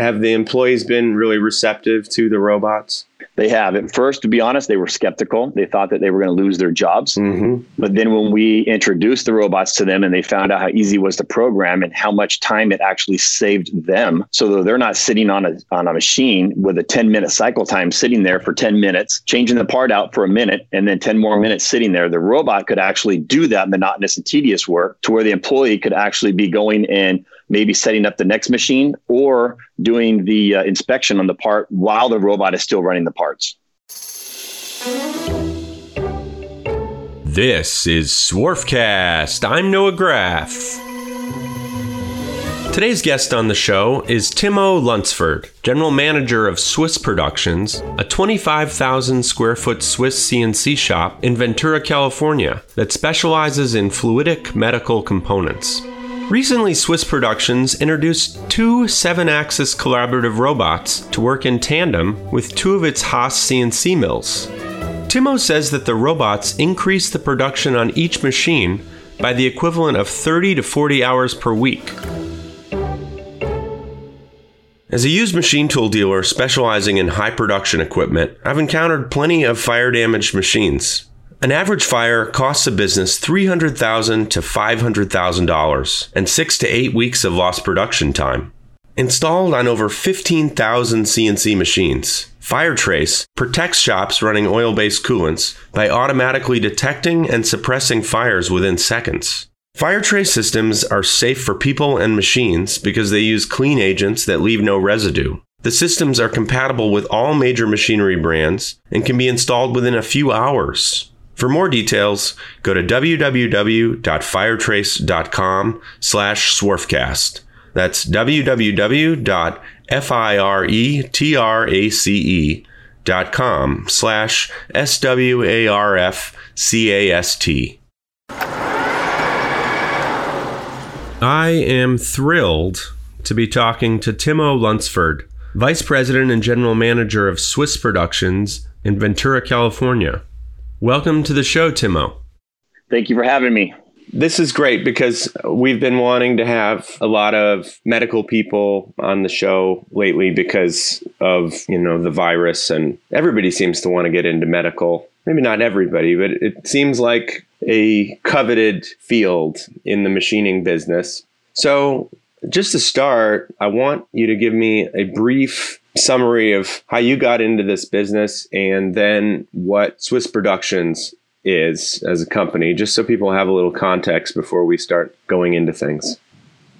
Have the employees been really receptive to the robots? They have. At first, to be honest, they were skeptical. They thought that they were going to lose their jobs. Mm-hmm. But then when we introduced the robots to them and they found out how easy it was to program and how much time it actually saved them, so that they're not sitting on a on a machine with a 10 minute cycle time sitting there for 10 minutes, changing the part out for a minute, and then 10 more minutes sitting there. The robot could actually do that monotonous and tedious work to where the employee could actually be going and maybe setting up the next machine or doing the uh, inspection on the part while the robot is still running the parts. This is Swarfcast. I'm Noah Graff. Today's guest on the show is Timo Lunsford, General Manager of Swiss Productions, a 25,000 square foot Swiss CNC shop in Ventura, California, that specializes in fluidic medical components. Recently, Swiss Productions introduced two seven axis collaborative robots to work in tandem with two of its Haas CNC mills. Timo says that the robots increase the production on each machine by the equivalent of 30 to 40 hours per week. As a used machine tool dealer specializing in high production equipment, I've encountered plenty of fire damaged machines. An average fire costs a business 300,000 to $500,000 and 6 to 8 weeks of lost production time. Installed on over 15,000 CNC machines, FireTrace protects shops running oil based coolants by automatically detecting and suppressing fires within seconds. FireTrace systems are safe for people and machines because they use clean agents that leave no residue. The systems are compatible with all major machinery brands and can be installed within a few hours. For more details, go to www.firetrace.com slash swarfcast. That's www.firetrace.com slash S-W-A-R-F-C-A-S-T. I am thrilled to be talking to Timo Lunsford, Vice President and General Manager of Swiss Productions in Ventura, California. Welcome to the show, Timo. Thank you for having me. This is great because we've been wanting to have a lot of medical people on the show lately because of, you know, the virus and everybody seems to want to get into medical. Maybe not everybody, but it seems like a coveted field in the machining business. So, just to start, I want you to give me a brief summary of how you got into this business and then what Swiss Productions is as a company, just so people have a little context before we start going into things.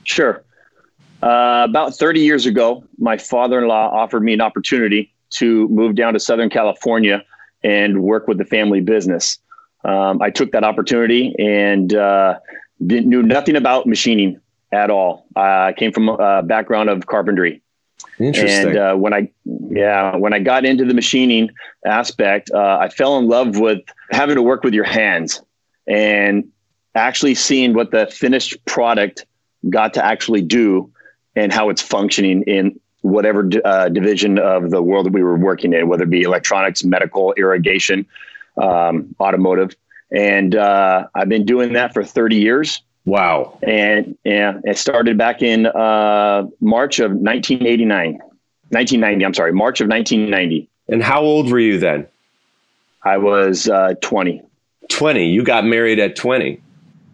Sure. Uh, about 30 years ago, my father in law offered me an opportunity to move down to Southern California and work with the family business. Um, I took that opportunity and uh, knew nothing about machining at all. I came from a background of carpentry. Interesting. And uh, when I, yeah, when I got into the machining aspect, uh, I fell in love with having to work with your hands and actually seeing what the finished product got to actually do and how it's functioning in whatever uh, division of the world that we were working in, whether it be electronics, medical, irrigation, um, automotive. And uh, I've been doing that for 30 years. Wow. And yeah, it started back in uh, March of 1989. 1990, I'm sorry, March of 1990. And how old were you then? I was uh, 20. 20. You got married at 20.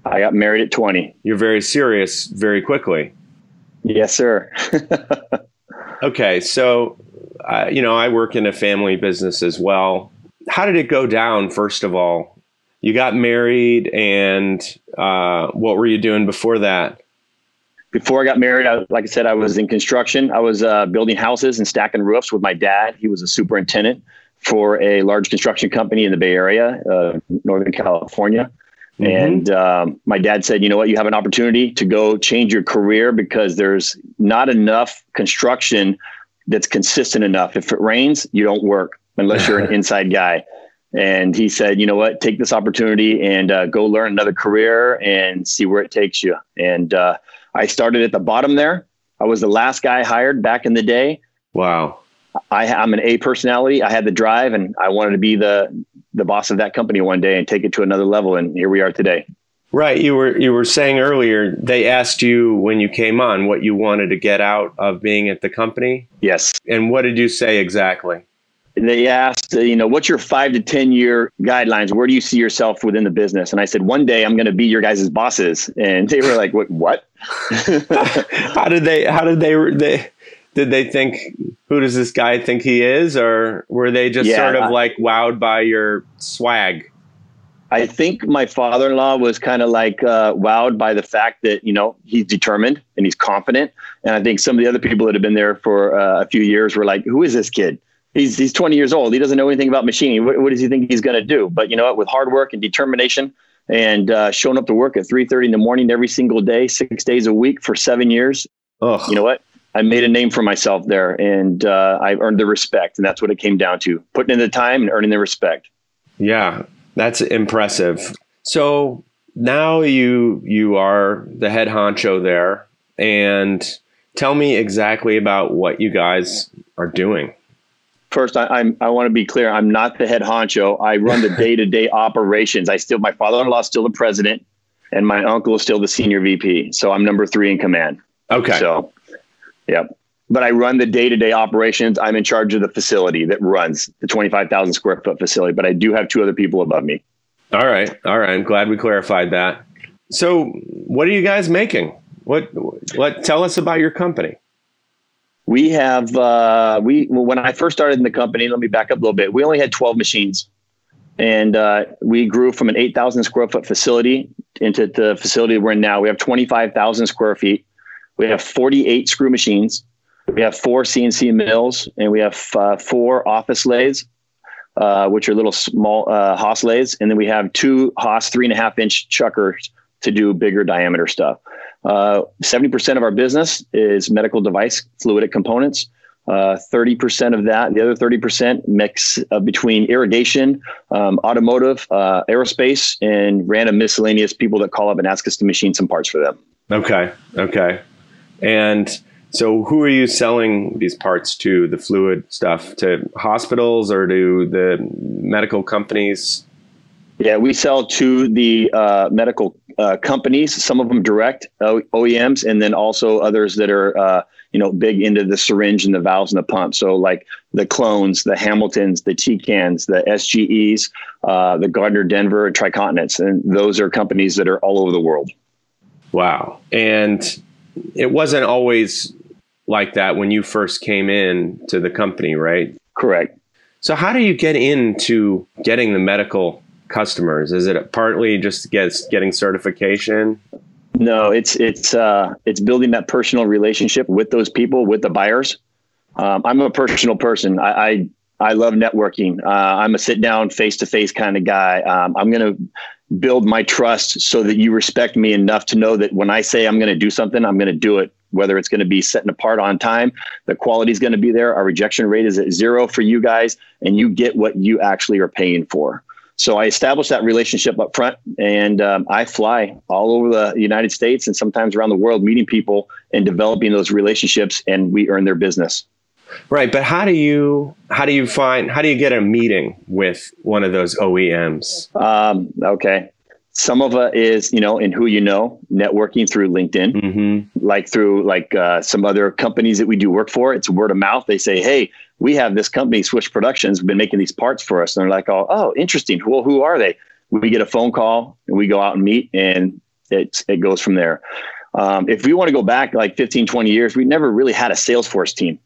I got married at 20. You're very serious very quickly. Yes, sir. okay. So, uh, you know, I work in a family business as well. How did it go down, first of all? You got married, and uh, what were you doing before that? Before I got married, I, like I said, I was in construction. I was uh, building houses and stacking roofs with my dad. He was a superintendent for a large construction company in the Bay Area, uh, Northern California. Mm-hmm. And um, my dad said, you know what, you have an opportunity to go change your career because there's not enough construction that's consistent enough. If it rains, you don't work unless you're an inside guy. And he said, you know what, take this opportunity and uh, go learn another career and see where it takes you. And uh, I started at the bottom there. I was the last guy hired back in the day. Wow. I, I'm an A personality. I had the drive, and I wanted to be the the boss of that company one day and take it to another level. And here we are today. Right. You were you were saying earlier they asked you when you came on what you wanted to get out of being at the company. Yes. And what did you say exactly? They asked, uh, you know, what's your five to ten year guidelines? Where do you see yourself within the business? And I said, one day I'm going to be your guys' bosses. And they were like, what? What? how did they? How did they? They did they think? Who does this guy think he is? Or were they just yeah, sort of like wowed by your swag? I think my father-in-law was kind of like uh, wowed by the fact that you know he's determined and he's confident, and I think some of the other people that have been there for uh, a few years were like, "Who is this kid? He's he's 20 years old. He doesn't know anything about machining. What, what does he think he's going to do?" But you know what? With hard work and determination, and uh, showing up to work at 3:30 in the morning every single day, six days a week for seven years, Ugh. you know what? I made a name for myself there, and uh, I earned the respect, and that's what it came down to: putting in the time and earning the respect. Yeah, that's impressive. So now you you are the head honcho there, and tell me exactly about what you guys are doing. First, I, I'm I want to be clear. I'm not the head honcho. I run the day to day operations. I still my father in law is still the president, and my uncle is still the senior VP. So I'm number three in command. Okay. So, yep but I run the day to day operations. I'm in charge of the facility that runs the 25,000 square foot facility, but I do have two other people above me. All right. All right. I'm glad we clarified that. So, what are you guys making? What, what, tell us about your company. We have, uh, we, when I first started in the company, let me back up a little bit. We only had 12 machines and uh, we grew from an 8,000 square foot facility into the facility we're in now. We have 25,000 square feet. We have 48 screw machines. We have four CNC mills and we have uh, four office lathes, uh, which are little small uh, Haas lathes. And then we have two Haas three and a half inch chuckers to do bigger diameter stuff. Uh, 70% of our business is medical device fluidic components. Uh, 30% of that, the other 30% mix uh, between irrigation, um, automotive, aerospace, and random miscellaneous people that call up and ask us to machine some parts for them. Okay. Okay. And so, who are you selling these parts to? The fluid stuff to hospitals or to the medical companies? Yeah, we sell to the uh, medical uh, companies. Some of them direct OEMs, and then also others that are uh, you know big into the syringe and the valves and the pump. So like the clones, the Hamiltons, the Tecans, the SGEs, uh, the Gardner Denver, Tricontinents, and those are companies that are all over the world. Wow, and it wasn't always like that when you first came in to the company, right? Correct. So how do you get into getting the medical customers? Is it partly just getting certification? No, it's it's uh, it's building that personal relationship with those people, with the buyers. Um, I'm a personal person. I, I I love networking. Uh, I'm a sit down, face to face kind of guy. Um, I'm going to build my trust so that you respect me enough to know that when I say I'm going to do something, I'm going to do it whether it's going to be setting apart on time, the quality is going to be there. Our rejection rate is at zero for you guys, and you get what you actually are paying for. So I established that relationship up front, and um, I fly all over the United States and sometimes around the world, meeting people and developing those relationships, and we earn their business. Right, but how do you how do you find how do you get a meeting with one of those OEMs? Um, okay, some of it is, you know, in who you know, networking through LinkedIn, mm-hmm. like through like uh, some other companies that we do work for. It's word of mouth. They say, "Hey, we have this company, Swiss Productions, been making these parts for us." And they're like, "Oh, oh, interesting. Well, who are they?" We get a phone call and we go out and meet, and it it goes from there. Um, if we want to go back like 15, 20 years, we never really had a Salesforce team.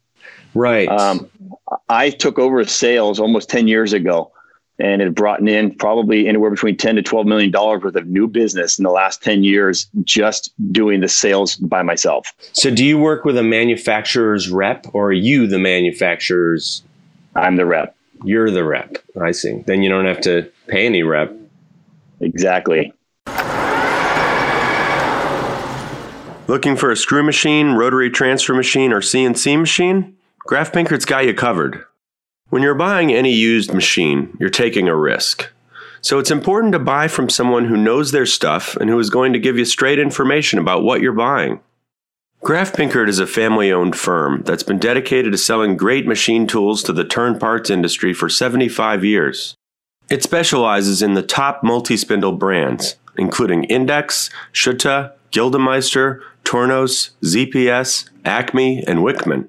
Right. Um, I took over sales almost 10 years ago and it brought in probably anywhere between 10 to 12 million dollars worth of new business in the last 10 years just doing the sales by myself. So do you work with a manufacturer's rep or are you the manufacturer's? I'm the rep. You're the rep. I see. Then you don't have to pay any rep. Exactly. Looking for a screw machine rotary transfer machine or cnc machine? Graff Pinkert's got you covered when you're buying any used machine, you're taking a risk. So it's important to buy from someone who knows their stuff and who is going to give you straight information about what you're buying. Graff Pinkert is a family owned firm that's been dedicated to selling great machine tools to the turn parts industry for 75 years. It specializes in the top multi spindle brands, including Index, Schutte, Gildemeister, Tornos, ZPS, Acme, and Wickman.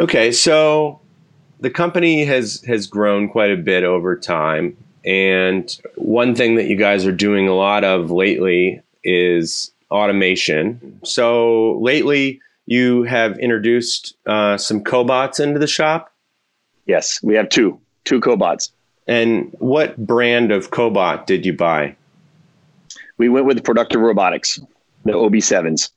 Okay, so the company has has grown quite a bit over time, and one thing that you guys are doing a lot of lately is automation. So lately, you have introduced uh, some cobots into the shop. Yes, we have two two cobots. And what brand of cobot did you buy? We went with Productive Robotics, the OB7s.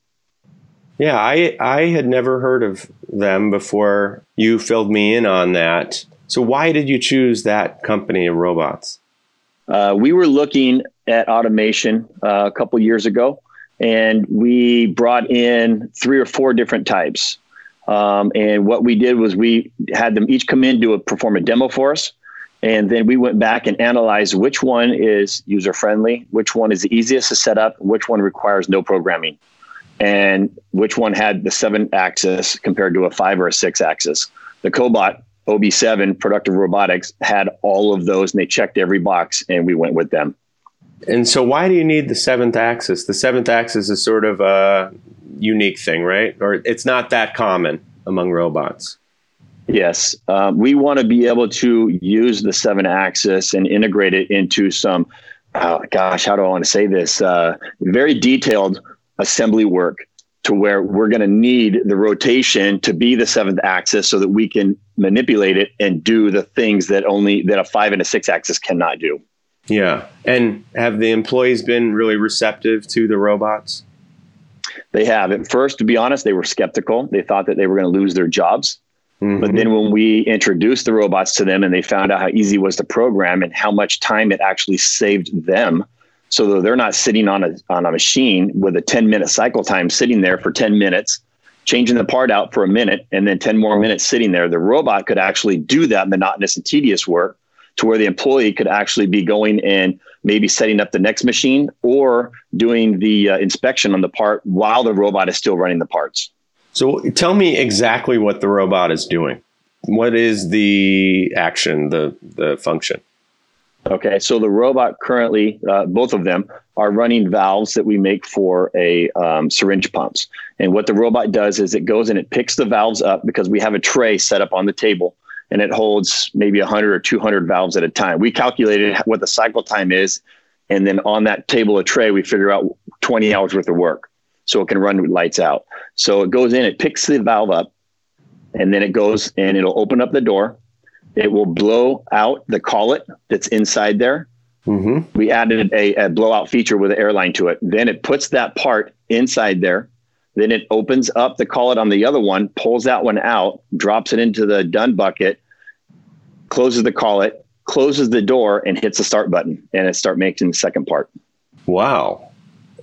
Yeah, I I had never heard of them before you filled me in on that. So why did you choose that company of robots? Uh, we were looking at automation uh, a couple years ago, and we brought in three or four different types. Um, and what we did was we had them each come in do a perform a demo for us, and then we went back and analyzed which one is user friendly, which one is the easiest to set up, which one requires no programming, and which one had the seven axis compared to a five or a six axis. The Cobot OB7 Productive Robotics had all of those, and they checked every box, and we went with them. And so, why do you need the seventh axis? The seventh axis is sort of a unique thing, right? Or it's not that common among robots. Yes, um, we want to be able to use the seven axis and integrate it into some, oh gosh, how do I want to say this? Uh, very detailed assembly work to where we're going to need the rotation to be the seventh axis so that we can manipulate it and do the things that only that a five and a six axis cannot do. Yeah. And have the employees been really receptive to the robots? They have. At first, to be honest, they were skeptical. They thought that they were going to lose their jobs. Mm-hmm. But then when we introduced the robots to them and they found out how easy it was to program and how much time it actually saved them, so they're not sitting on a on a machine with a 10 minute cycle time sitting there for 10 minutes, changing the part out for a minute and then 10 more minutes sitting there. The robot could actually do that monotonous and tedious work to where the employee could actually be going and maybe setting up the next machine or doing the uh, inspection on the part while the robot is still running the parts. So tell me exactly what the robot is doing. What is the action, the the function? Okay, so the robot currently, uh, both of them are running valves that we make for a um, syringe pumps. And what the robot does is it goes and it picks the valves up because we have a tray set up on the table and it holds maybe 100 or 200 valves at a time. We calculated what the cycle time is, and then on that table of tray, we figure out 20 hours worth of work, so it can run lights out. So it goes in, it picks the valve up, and then it goes and it'll open up the door. It will blow out the collet that's inside there. Mm-hmm. We added a, a blowout feature with an airline to it. Then it puts that part inside there. Then it opens up the collet on the other one, pulls that one out, drops it into the done bucket, closes the collet, closes the door, and hits the start button, and it start making the second part. Wow.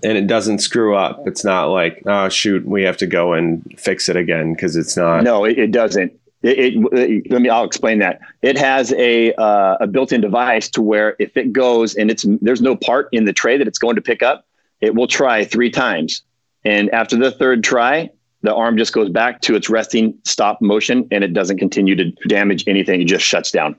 And it doesn't screw up. It's not like, oh shoot, we have to go and fix it again because it's not. No, it, it doesn't. It, it, it, let me. I'll explain that. It has a uh, a built-in device to where if it goes and it's there's no part in the tray that it's going to pick up, it will try three times, and after the third try, the arm just goes back to its resting stop motion and it doesn't continue to damage anything. It just shuts down.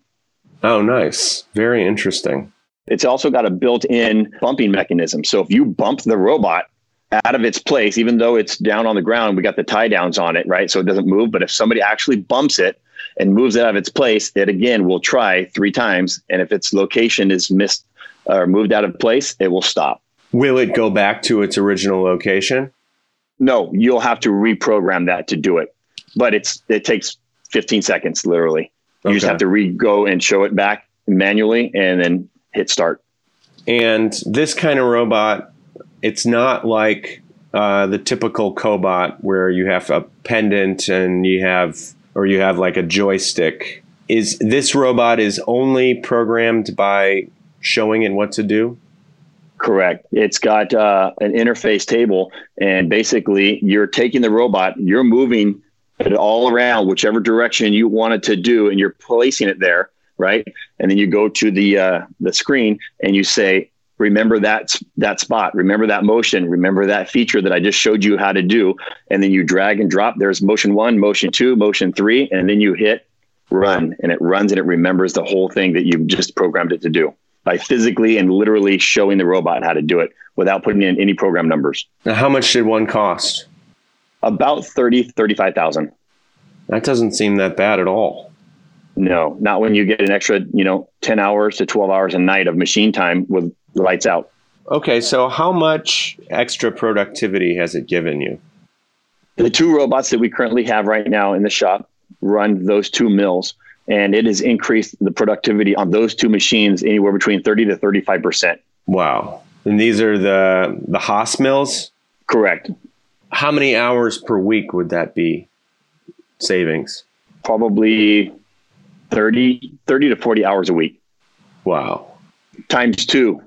Oh, nice. Very interesting. It's also got a built in bumping mechanism. So if you bump the robot out of its place, even though it's down on the ground, we got the tie downs on it, right? So it doesn't move. But if somebody actually bumps it and moves it out of its place, it again will try three times. And if its location is missed or moved out of place, it will stop. Will it go back to its original location? No, you'll have to reprogram that to do it. But it's it takes 15 seconds literally. You okay. just have to re go and show it back manually and then hit start. And this kind of robot, it's not like uh, the typical cobot where you have a pendant and you have or you have like a joystick. Is this robot is only programmed by showing it what to do? Correct. It's got uh, an interface table, and basically, you're taking the robot, you're moving it all around whichever direction you want it to do, and you're placing it there, right? And then you go to the uh, the screen and you say, "Remember that that spot. Remember that motion. Remember that feature that I just showed you how to do." And then you drag and drop. There's motion one, motion two, motion three, and then you hit run, and it runs and it remembers the whole thing that you've just programmed it to do by physically and literally showing the robot how to do it without putting in any program numbers. Now, how much did one cost? About 30, 35,000. That doesn't seem that bad at all. No, not when you get an extra, you know, 10 hours to 12 hours a night of machine time with lights out. Okay, so how much extra productivity has it given you? The two robots that we currently have right now in the shop run those two mills and it has increased the productivity on those two machines anywhere between 30 to 35 percent. Wow! And these are the the Haas mills. Correct. How many hours per week would that be savings? Probably 30, 30 to 40 hours a week. Wow. Times two.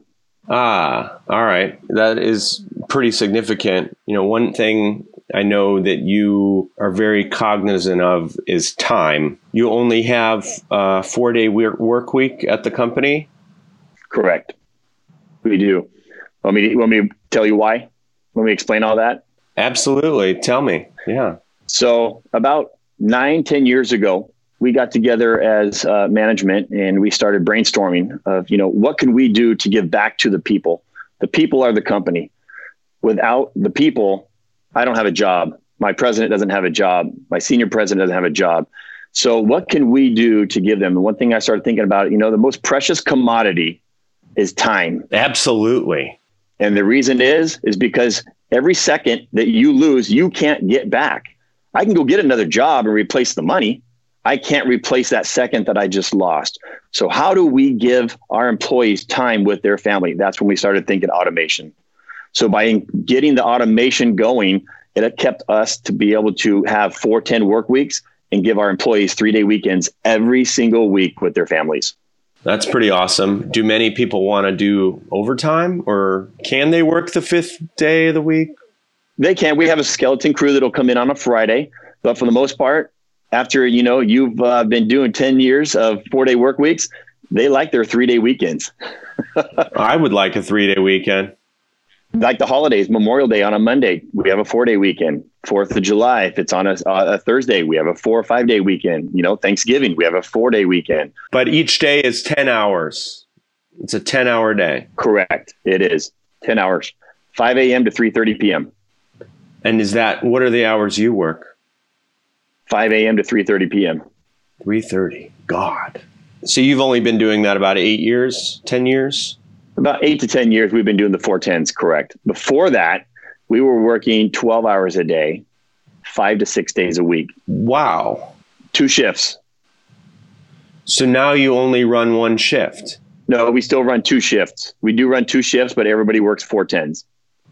Ah, all right. That is pretty significant. You know, one thing I know that you are very cognizant of is time. You only have a four day work week at the company? Correct. We do. Want me, want me tell you why? Let me explain all that? Absolutely. Tell me. Yeah. So, about nine, ten years ago, we got together as uh, management and we started brainstorming of, you know, what can we do to give back to the people? The people are the company. Without the people, I don't have a job. My president doesn't have a job. My senior president doesn't have a job. So what can we do to give them? The one thing I started thinking about, you know, the most precious commodity is time. Absolutely. And the reason is, is because every second that you lose, you can't get back. I can go get another job and replace the money. I can't replace that second that I just lost. So how do we give our employees time with their family? That's when we started thinking automation. So by getting the automation going, it kept us to be able to have four 10 work weeks and give our employees three day weekends every single week with their families. That's pretty awesome. Do many people want to do overtime or can they work the fifth day of the week? They can. We have a skeleton crew that'll come in on a Friday, but for the most part, after you know you've uh, been doing 10 years of four day work weeks, they like their three day weekends. I would like a three day weekend like the holidays, Memorial Day on a Monday, we have a four day weekend. Fourth of July, if it's on a, a, Thursday, we have a four or five day weekend. You know, Thanksgiving, we have a four day weekend. But each day is 10 hours. It's a 10 hour day. Correct. It is 10 hours, 5 a.m. to 3.30 p.m. And is that, what are the hours you work? 5 a.m. to 3.30 p.m. 3.30. God. So you've only been doing that about eight years, 10 years? about eight to 10 years, we've been doing the 410s, correct. Before that, we were working 12 hours a day, five to six days a week. Wow. Two shifts. So now you only run one shift? No, we still run two shifts. We do run two shifts, but everybody works 410s.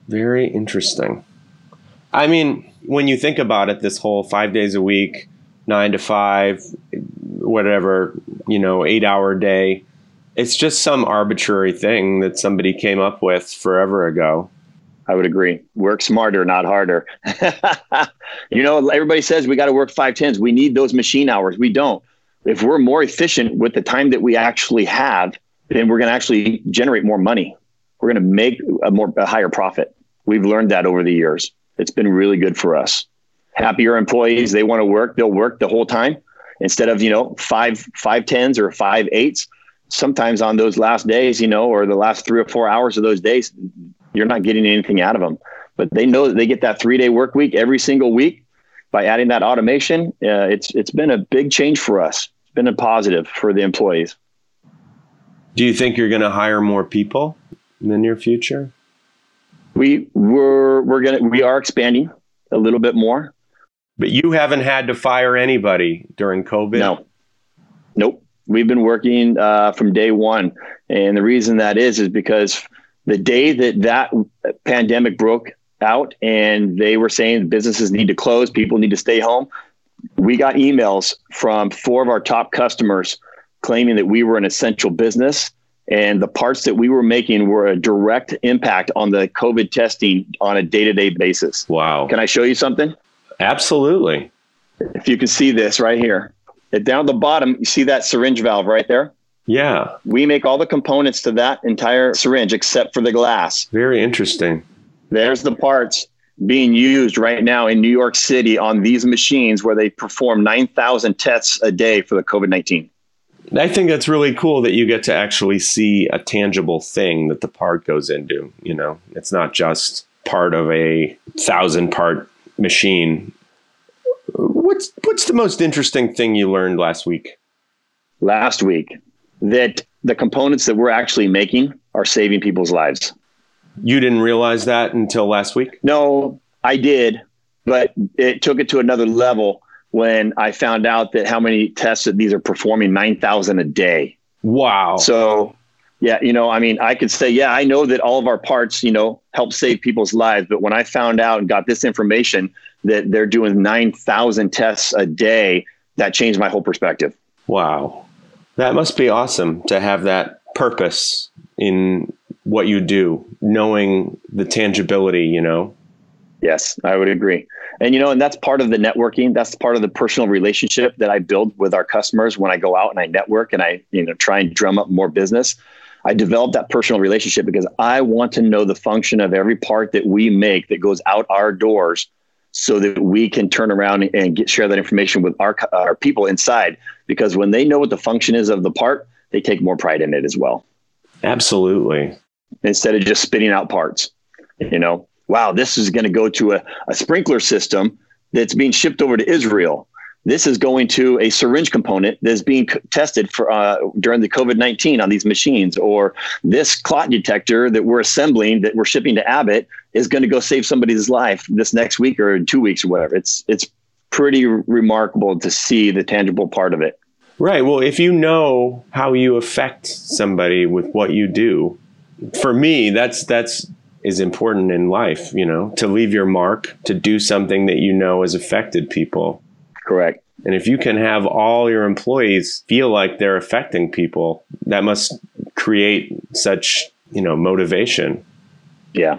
Very interesting. I mean, when you think about it, this whole five days a week, nine to five, whatever, you know, eight hour day, it's just some arbitrary thing that somebody came up with forever ago. I would agree. Work smarter, not harder. you know, everybody says we got to work five tens. We need those machine hours. We don't. If we're more efficient with the time that we actually have, then we're going to actually generate more money. We're going to make a more a higher profit. We've learned that over the years. It's been really good for us. Happier employees, they want to work, they'll work the whole time instead of, you know, five five tens or five eights sometimes on those last days, you know, or the last three or four hours of those days, you're not getting anything out of them. But they know that they get that three day work week every single week by adding that automation. Uh, it's it's been a big change for us. It's been a positive for the employees. Do you think you're going to hire more people in the near future? We we're we're gonna we are expanding a little bit more. But you haven't had to fire anybody during COVID. No. Nope we've been working uh, from day one, and the reason that is is because the day that that pandemic broke out and they were saying businesses need to close, people need to stay home, we got emails from four of our top customers claiming that we were an essential business And the parts that we were making were a direct impact on the COVID testing on a day to day basis. Wow. Can I show you something? Absolutely. If you can see this right here, down at the bottom, you see that syringe valve right there? Yeah. We make all the components to that entire syringe except for the glass. Very interesting. There's the parts being used right now in New York City on these machines where they perform 9,000 tests a day for the COVID 19. I think that's really cool that you get to actually see a tangible thing that the part goes into. You know, it's not just part of a thousand part machine. What's what's the most interesting thing you learned last week? Last week, that the components that we're actually making are saving people's lives. You didn't realize that until last week? No, I did, but it took it to another level when I found out that how many tests that these are performing 9,000 a day. Wow. So, yeah, you know, I mean, I could say, yeah, I know that all of our parts, you know, help save people's lives. But when I found out and got this information that they're doing 9,000 tests a day, that changed my whole perspective. Wow. That must be awesome to have that purpose in what you do, knowing the tangibility, you know? Yes, I would agree. And you know, and that's part of the networking. That's part of the personal relationship that I build with our customers when I go out and I network and I, you know, try and drum up more business. I develop that personal relationship because I want to know the function of every part that we make that goes out our doors so that we can turn around and get share that information with our our people inside because when they know what the function is of the part, they take more pride in it as well. Absolutely. Instead of just spitting out parts, you know, wow, this is going to go to a, a sprinkler system that's being shipped over to Israel. This is going to a syringe component that's being tested for uh, during the COVID nineteen on these machines, or this clot detector that we're assembling that we're shipping to Abbott is going to go save somebody's life this next week or in two weeks or whatever. It's it's pretty remarkable to see the tangible part of it. Right. Well, if you know how you affect somebody with what you do, for me, that's that's is important in life, you know, to leave your mark, to do something that you know has affected people. Correct. And if you can have all your employees feel like they're affecting people, that must create such, you know, motivation. Yeah,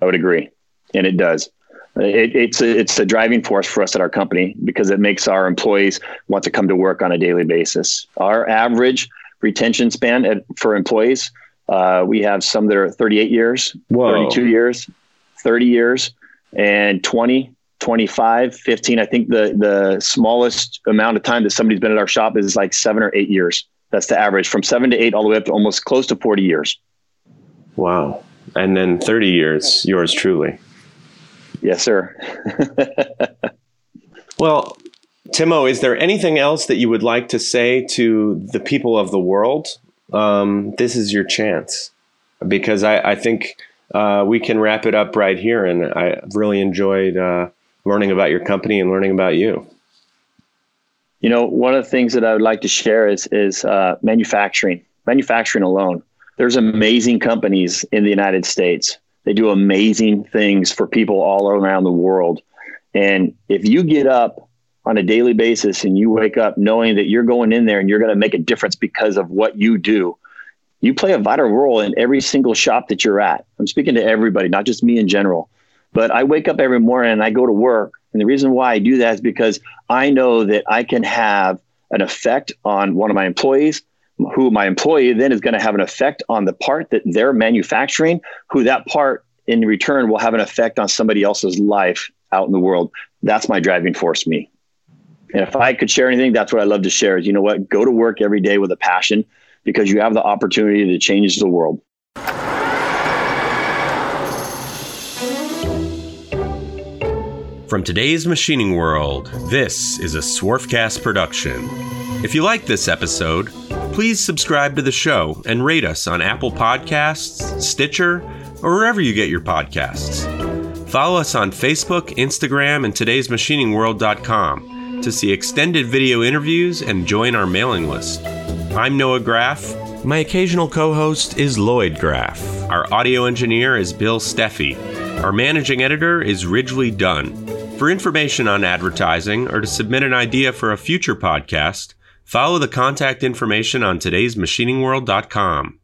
I would agree. And it does. It, it's a, it's a driving force for us at our company because it makes our employees want to come to work on a daily basis. Our average retention span at, for employees, uh, we have some that are 38 years, Whoa. 32 years, 30 years, and 20, 25, 15. I think the the smallest amount of time that somebody's been at our shop is like seven or eight years. That's the average from seven to eight all the way up to almost close to 40 years. Wow. And then 30 years, yours truly. Yes, sir. well, Timo, is there anything else that you would like to say to the people of the world? Um, this is your chance because I, I think uh, we can wrap it up right here. And I really enjoyed uh, learning about your company and learning about you. You know, one of the things that I would like to share is is uh, manufacturing. Manufacturing alone. There's amazing companies in the United States they do amazing things for people all around the world. And if you get up on a daily basis and you wake up knowing that you're going in there and you're going to make a difference because of what you do, you play a vital role in every single shop that you're at. I'm speaking to everybody, not just me in general. But I wake up every morning and I go to work. And the reason why I do that is because I know that I can have an effect on one of my employees who my employee then is going to have an effect on the part that they're manufacturing, who that part in return will have an effect on somebody else's life out in the world. That's my driving force, me. And if I could share anything, that's what I love to share is you know what? Go to work every day with a passion because you have the opportunity to change the world. From today's machining world, this is a Swarfcast production. If you like this episode, please subscribe to the show and rate us on Apple Podcasts, Stitcher, or wherever you get your podcasts. Follow us on Facebook, Instagram, and today'smachiningworld.com to see extended video interviews and join our mailing list. I'm Noah Graff. My occasional co host is Lloyd Graff. Our audio engineer is Bill Steffi. Our managing editor is Ridgely Dunn. For information on advertising or to submit an idea for a future podcast, Follow the contact information on today'smachiningworld.com.